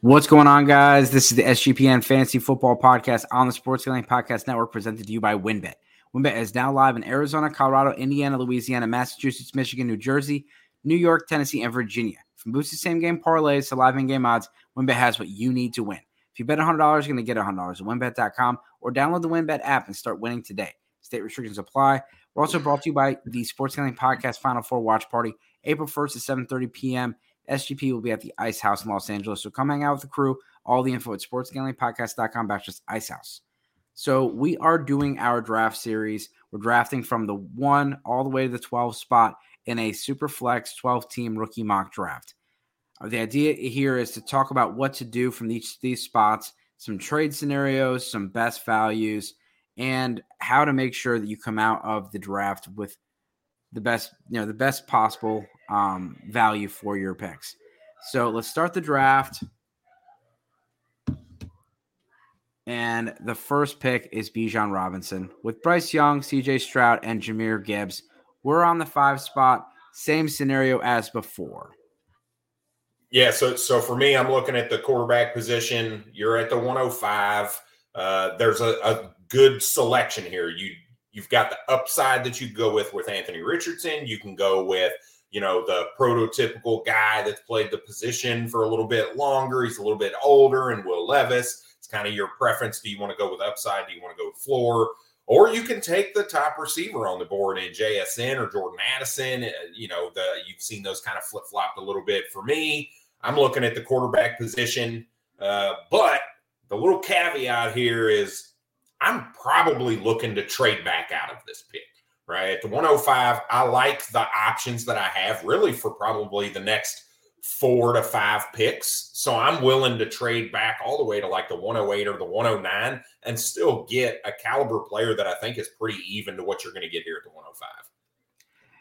What's going on, guys? This is the SGPN Fantasy Football Podcast on the Sports Gambling Podcast Network, presented to you by WynnBET. WynnBET is now live in Arizona, Colorado, Indiana, Louisiana, Massachusetts, Michigan, New Jersey, New York, Tennessee, and Virginia. From boosted same game parlays to live in game odds, WynnBET has what you need to win. If you bet $100, you're going to get $100 at wynnbet.com or download the WynnBET app and start winning today. State restrictions apply. We're also brought to you by the Sports Gambling Podcast Final Four Watch Party, April 1st at 7.30 p.m. SGP will be at the Ice House in Los Angeles. So come hang out with the crew. All the info at sportsgamblingpodcast.com backslash Ice House. So we are doing our draft series. We're drafting from the one all the way to the 12 spot in a super flex 12 team rookie mock draft. Uh, the idea here is to talk about what to do from each of these spots, some trade scenarios, some best values, and how to make sure that you come out of the draft with the best, you know, the best possible um, value for your picks. So let's start the draft. And the first pick is Bijan Robinson with Bryce Young, CJ Stroud, and Jahmyr Gibbs. We're on the five spot. Same scenario as before. Yeah, so so for me, I'm looking at the quarterback position. You're at the 105. Uh, there's a, a good selection here. You you've got the upside that you go with with Anthony Richardson. You can go with you know, the prototypical guy that's played the position for a little bit longer. He's a little bit older, and Will Levis. It's kind of your preference. Do you want to go with upside? Do you want to go with floor? Or you can take the top receiver on the board in JSN or Jordan Addison. Uh, you know, the you've seen those kind of flip flopped a little bit. For me, I'm looking at the quarterback position, uh, but the little caveat here is I'm probably looking to trade back out of this pick right? At the 105, I like the options that I have really for probably the next four to five picks. So I'm willing to trade back all the way to like the 108 or the 109 and still get a caliber player that I think is pretty even to what you're going to get here at the 105.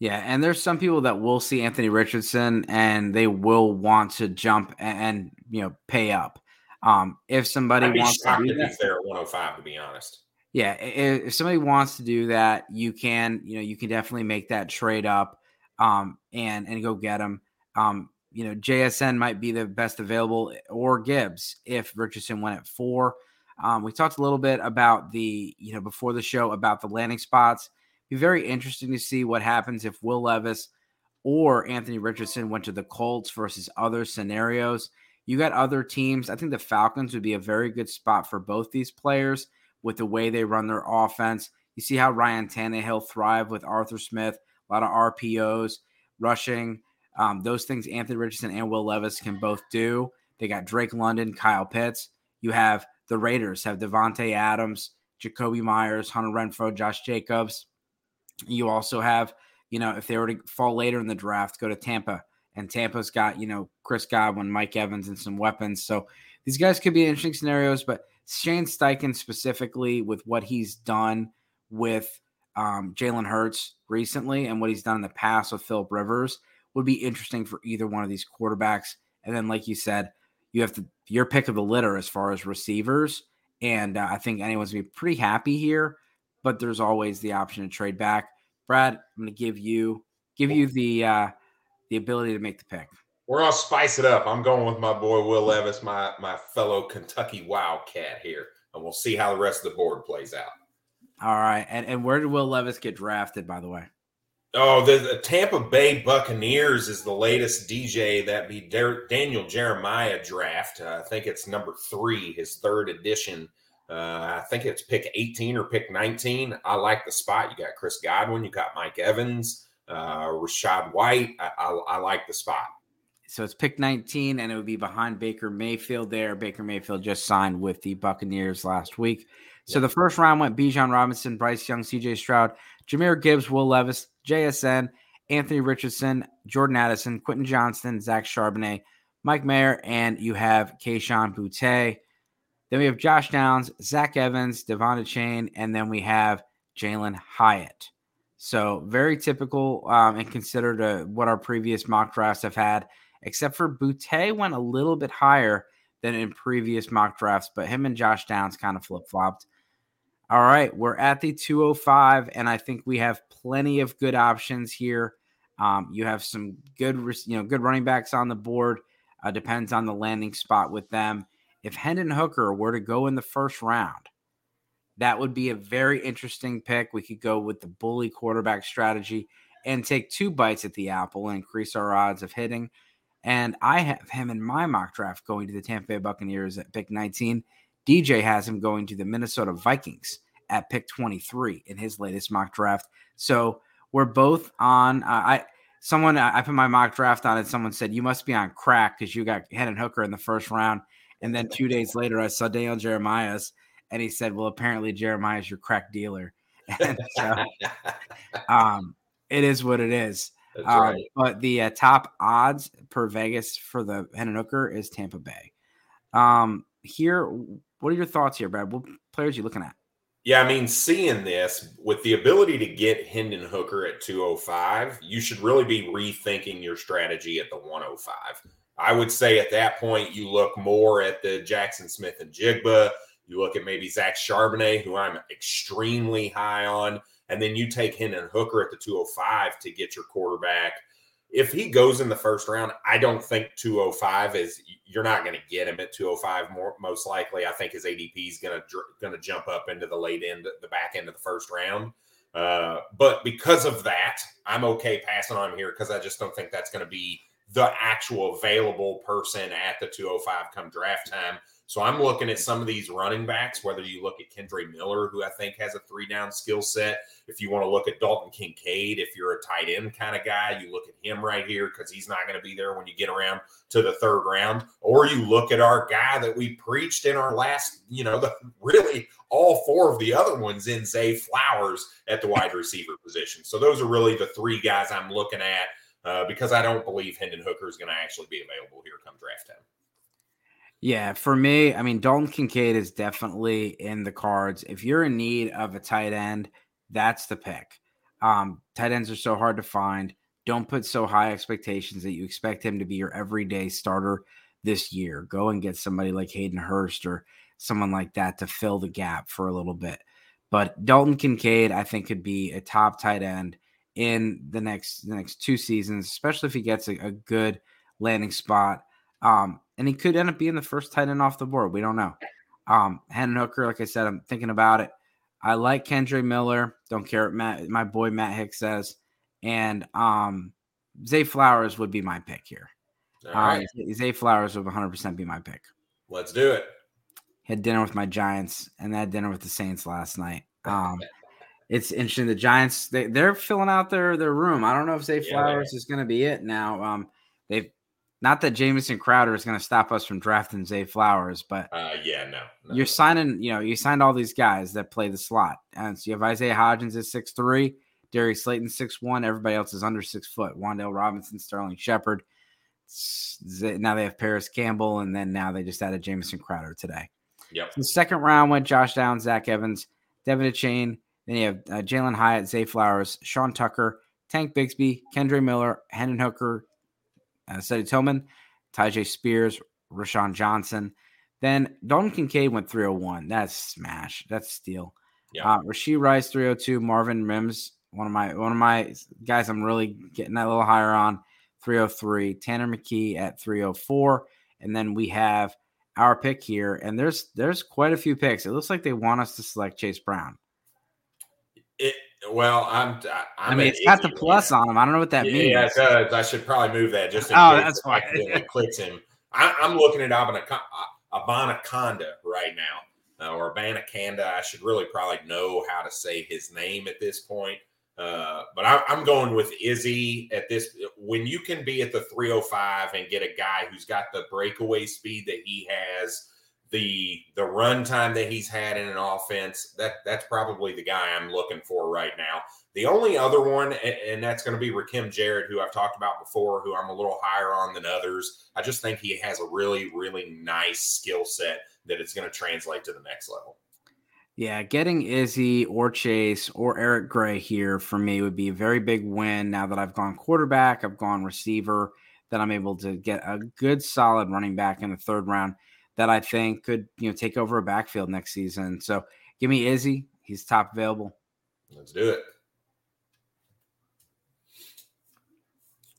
Yeah, and there's some people that will see Anthony Richardson and they will want to jump and, and you know pay up. Um, if somebody wants to be there at 105, to be honest yeah, if somebody wants to do that, you can, you know, you can definitely make that trade up um, and and go get them. Um, you know, JSN might be the best available, or Gibbs if Richardson went at four. Um, we talked a little bit about the, you know, before the show about the landing spots. Be very interesting to see what happens if Will Levis or Anthony Richardson went to the Colts versus other scenarios. You got other teams. I think the Falcons would be a very good spot for both these players with the way they run their offense. You see how Ryan Tannehill thrive with Arthur Smith, a lot of RPOs, rushing. Um, those things Anthony Richardson and Will Levis can both do. They got Drake London, Kyle Pitts. You have the Raiders have Davante Adams, Jakobi Meyers, Hunter Renfrow, Josh Jacobs. You also have, you know, if they were to fall later in the draft, go to Tampa. And Tampa's got, you know, Chris Godwin, Mike Evans, and some weapons. So these guys could be interesting scenarios, but Shane Steichen specifically with what he's done with um, Jalen Hurts recently and what he's done in the past with Philip Rivers would be interesting for either one of these quarterbacks. And then, like you said, you have to your pick of the litter as far as receivers, and uh, I think anyone's gonna be pretty happy here. But there's always the option to trade back. Brad, I'm gonna give you give you the uh, the ability to make the pick. We're gonna spice it up. I'm going with my boy Will Levis, my my fellow Kentucky Wildcat here, and we'll see how the rest of the board plays out. All right, and and where did Will Levis get drafted? By the way. Oh, the, the Tampa Bay Buccaneers is the latest DJ that be Daniel Jeremiah draft. Uh, I think it's number three, his third edition. Uh, I think it's pick 18 or pick 19. I like the spot. You got Chris Godwin, you got Mike Evans, uh, Rachaad White. I, I, I like the spot. So it's pick 19, and it would be behind Baker Mayfield there. Baker Mayfield just signed with the Buccaneers last week. So the first round went Bijan Robinson, Bryce Young, CJ Stroud, Jahmyr Gibbs, Will Levis, JSN, Anthony Richardson, Jordan Addison, Quentin Johnston, Zach Charbonnet, Mike Mayer, and you have Kayshon Boutte. Then we have Josh Downs, Zach Evans, De'Von Achane, and then we have Jalin Hyatt. So very typical um, and considered uh, what our previous mock drafts have had except for Boutte went a little bit higher than in previous mock drafts, but him and Josh Downs kind of flip flopped. All right, we're at the 205, and I think we have plenty of good options here. Um, you have some good, you know, good running backs on the board. Uh, depends on the landing spot with them. If Hendon Hooker were to go in the first round, that would be a very interesting pick. We could go with the bully quarterback strategy and take two bites at the apple and increase our odds of hitting. And I have him in my mock draft going to the Tampa Bay Buccaneers at pick 19. DJ has him going to the Minnesota Vikings at pick 23 in his latest mock draft. So we're both on. Uh, I someone I put my mock draft on it. Someone said you must be on crack because you got Hendon Hooker in the first round, and then two days later I saw Daniel Jeremiah's, and he said, "Well, apparently Jeremiah's your crack dealer." And so, um, it is what it is. Um, right. But the uh, top odds per Vegas for the Hendon Hooker is Tampa Bay. Um, here, what are your thoughts here, Brad? What players are you looking at? Yeah, I mean, seeing this with the ability to get Hendon Hooker at 205, you should really be rethinking your strategy at the 105. I would say at that point, you look more at the Jaxon Smith-Njigba. You look at maybe Zach Charbonnet, who I'm extremely high on. And then you take Hendon Hooker at the 205 to get your quarterback if he goes in the first round, I don't think 205 is you're not going to get him at 205 more most likely. I think his ADP is going to going to jump up into the late end the back end of the first round. Uh, but because of that, I'm okay passing on him here because I just don't think that's going to be the actual available person at the 205 come draft time. So I'm looking at some of these running backs, whether you look at Kendre Miller, who I think has a three down skill set. If you want to look at Dalton Kincaid, if you're a tight end kind of guy, you look at him right here because he's not going to be there when you get around to the third round. Or you look at our guy that we preached in our last, you know, the really all four of the other ones in Zay Flowers at the wide receiver position. So those are really the three guys I'm looking at uh, because I don't believe Hendon Hooker is going to actually be available here come draft time. Yeah, for me, I mean, Dalton Kincaid is definitely in the cards. If you're in need of a tight end, that's the pick. Um, tight ends are so hard to find. Don't put so high expectations that you expect him to be your everyday starter this year. Go and get somebody like Hayden Hurst or someone like that to fill the gap for a little bit. But Dalton Kincaid, I think, could be a top tight end in the next the next two seasons, especially if he gets a, a good landing spot. Um, and he could end up being the first tight end off the board. We don't know. Um, Hendon Hooker, like I said, I'm thinking about it. I like Kendre Miller. Don't care what Matt, my boy Matt Hicks says. And um, Zay Flowers would be my pick here. All right. Um, Zay Flowers would 100% be my pick. Let's do it. Had dinner with my Giants and had dinner with the Saints last night. Um, it's interesting. The Giants they, they're filling out their their room. I don't know if Zay Flowers yeah, is going to be it now. Um, they've not that Jamison Crowder is going to stop us from drafting Zay Flowers, but uh, yeah, no, no, you're signing. You know, you signed all these guys that play the slot, and so you have Isaiah Hodgins at six three, Darius Slayton six one. Everybody else is under six foot. Wan'Dale Robinson, Sterling Shepard. Now they have Parris Campbell, and then now they just added Jamison Crowder today. Yep. the second round went Josh Downs, Zach Evans, De'Von Achane. Then you have uh, Jalin Hyatt, Zay Flowers, Sean Tucker, Tank Bigsby, Kendre Miller, Hendon Hooker, Cedric Tillman, Tyjae Spears, Roschon Johnson. Then Dalton Kincaid went 301. That's smash. That's steal. Yeah. Uh, Rashee Rice 302. Marvin Mims, one of my one of my guys. I'm really getting that a little higher on 303. Tanner McKee at 304, and then we have our pick here. And there's there's quite a few picks. It looks like they want us to select Chase Brown. It well, I'm. I'm i mean, it's got the plus on him. I don't know what that yeah, means. Yeah, it does. I should probably move that just. In oh, that's fine. It clicks him. I, am looking at Abanikanda right now, uh, or Abanikanda. I should really probably know how to say his name at this point. Uh, but I, I'm going with Izzy at this. When you can be at the 305 and get a guy who's got the breakaway speed that he has the the run time that he's had in an offense, that that's probably the guy I'm looking for right now. The only other one, and that's going to be Rakim Jarrett, who I've talked about before, who I'm a little higher on than others. I just think he has a really, really nice skill set that is going to translate to the next level. Yeah, getting Izzy or Chase or Eric Gray here for me would be a very big win. Now that I've gone quarterback, I've gone receiver, that I'm able to get a good solid running back in the third round that I think could you know take over a backfield next season. So give me Izzy. He's top available. Let's do it.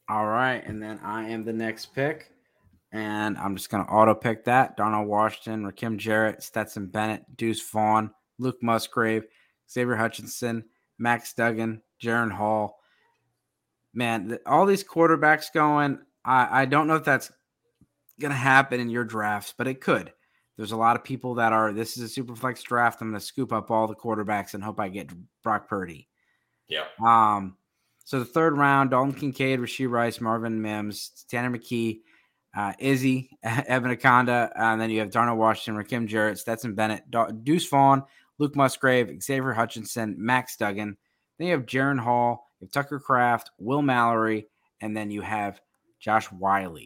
All right, and then I am the next pick. And I'm just going to auto pick that. Darnell Washington, Rakim Jarrett, Stetson Bennett, Deuce Vaughn, Luke Musgrave, Xavier Hutchinson, Max Duggan, Jaren Hall. Man, all these quarterbacks going. I, I don't know if that's going to happen in your drafts, but it could. There's a lot of people that are, this is a super flex draft. I'm going to scoop up all the quarterbacks and hope I get Brock Purdy. Yeah. Um, so the third round, Dalton Kincaid, Rashee Rice, Marvin Mims, Tanner McKee, uh, Izzy, Abanikanda, and then you have Darnell Washington, Rakim Jarrett, Stetson Bennett, Deuce Vaughn, Luke Musgrave, Xavier Hutchinson, Max Duggan. Then you have Jaren Hall, you have Tucker Kraft, Will Mallory, and then you have Josh Whyle.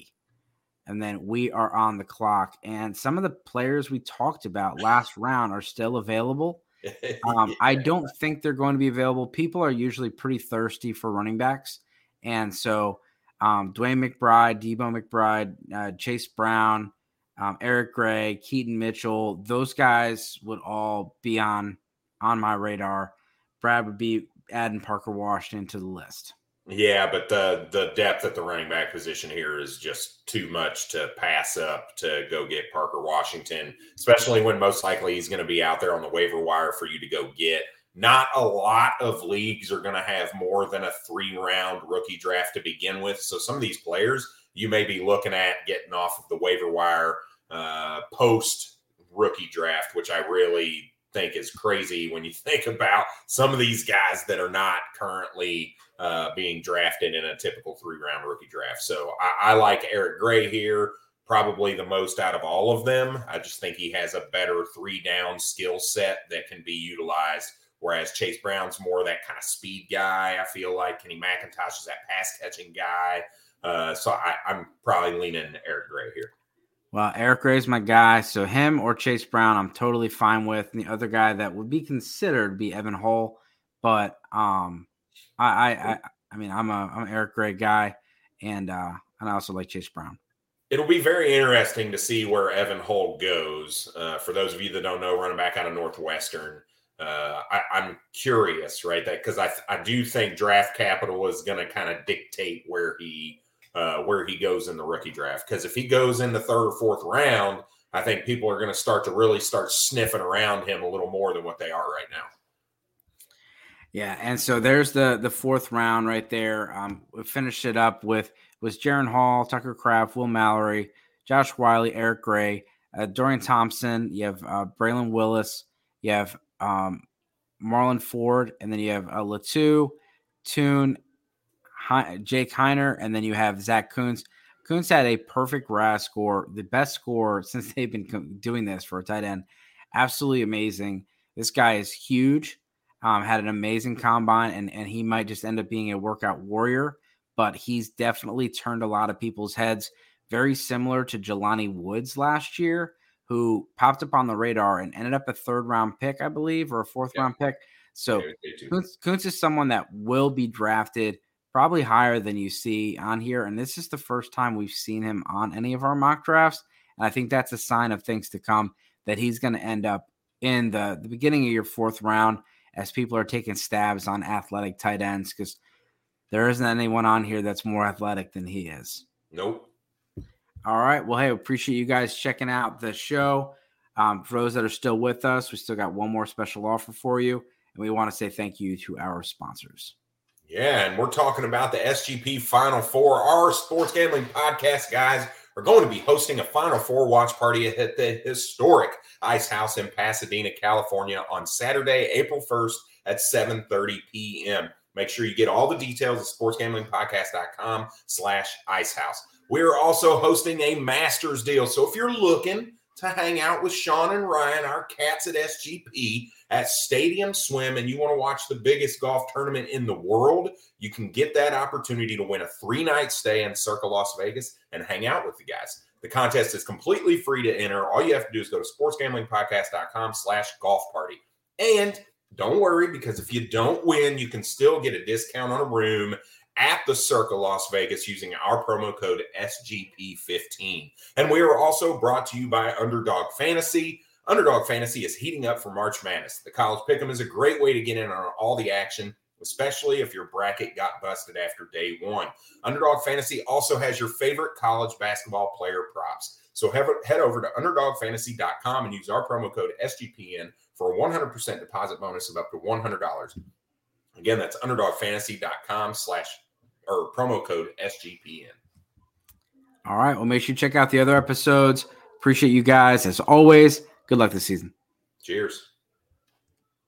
And then we are on the clock. And some of the players we talked about last round are still available. Um, yeah. I don't think they're going to be available. People are usually pretty thirsty for running backs. And so um, DeWayne McBride, Debo McBride, uh, Chase Brown, um, Eric Gray, Keaton Mitchell, those guys would all be on on my radar. Brad would be adding Parker Washington to the list. Yeah, but the the depth at the running back position here is just too much to pass up to go get Parker Washington, especially when most likely he's going to be out there on the waiver wire for you to go get. Not a lot of leagues are going to have more than a three round rookie draft to begin with. So some of these players you may be looking at getting off of the waiver wire uh, post rookie draft, which I really think is crazy when you think about some of these guys that are not currently uh, being drafted in a typical three round rookie draft. So I, I, like Eric Gray here, probably the most out of all of them. I just think he has a better three down skill set that can be utilized. Whereas Chase Brown's more that kind of speed guy. I feel like Kenny McIntosh is that pass catching guy. Uh, so I, I'm probably leaning Eric Gray here. Well, Eric Gray's my guy, so him or Chase Brown, I'm totally fine with. And the other guy that would be considered be Evan Hull, but um, I, I, I, mean, I'm a I'm an Eric Gray guy, and uh, and I also like Chase Brown. It'll be very interesting to see where Evan Hull goes. Uh, for those of you that don't know, running back out of Northwestern, uh, I, am curious, right? That because I I do think draft capital is going to kind of dictate where he uh, where he goes in the rookie draft. Because if he goes in the third or fourth round, I think people are going to start to really start sniffing around him a little more than what they are right now. Yeah, and so there's the the fourth round right there. Um, we finished it up with was Jaren Hall, Tucker Kraft, Will Mallory, Josh Whyle, Eric Gray, uh, Dorian Thompson. You have uh, Brayden Willis. You have um, Marlon Ford, and then you have uh, Latu, Tune, Jake Haener, and then you have Zach Kuntz. Kuntz had a perfect RAS score, the best score since they've been doing this for a tight end. Absolutely amazing. This guy is huge. Um, had an amazing combine, and and he might just end up being a workout warrior. But he's definitely turned a lot of people's heads. Very similar to Jelani Woods last year, who popped up on the radar and ended up a third round pick, I believe, or a fourth yeah. round pick. So Kuntz, Kuntz is someone that will be drafted probably higher than you see on here. And this is the first time we've seen him on any of our mock drafts. And I think that's a sign of things to come that he's going to end up in the, the beginning of your fourth round as people are taking stabs on athletic tight ends because there isn't anyone on here that's more athletic than he is. Nope. All right. Well, hey, appreciate you guys checking out the show. Um, for those that are still with us, we still got one more special offer for you. And we want to say thank you to our sponsors. Yeah, and we're talking about the SGP Final Four. Our sports gambling podcast guys are going to be hosting a Final Four watch party at the historic Ice House in Pasadena, California on Saturday, April 1st at 7.30 p.m. Make sure you get all the details at sportsgamblingpodcast.com slash icehouse. We're also hosting a master's deal. So if you're looking to hang out with Sean and Ryan, our cats at SGP, at Stadium Swim and you want to watch the biggest golf tournament in the world, you can get that opportunity to win a three night stay in Circa Las Vegas and hang out with the guys. The contest is completely free to enter. All you have to do is go to sportsgamblingpodcast.com slash golf party. And don't worry, because if you don't win, you can still get a discount on a room at the Circa Las Vegas using our promo code SGP15. And we are also brought to you by Underdog Fantasy. Underdog Fantasy is heating up for March Madness. The college pick'em is a great way to get in on all the action. especially if your bracket got busted after day one. Underdog Fantasy also has your favorite college basketball player props. So head, over to underdogfantasy.com and use our promo code SGPN for a 100% deposit bonus of up to $100. Again, that's underdogfantasy.com slash or promo code SGPN. All right. Well, make sure you check out the other episodes. Appreciate you guys as always. Good luck this season. Cheers.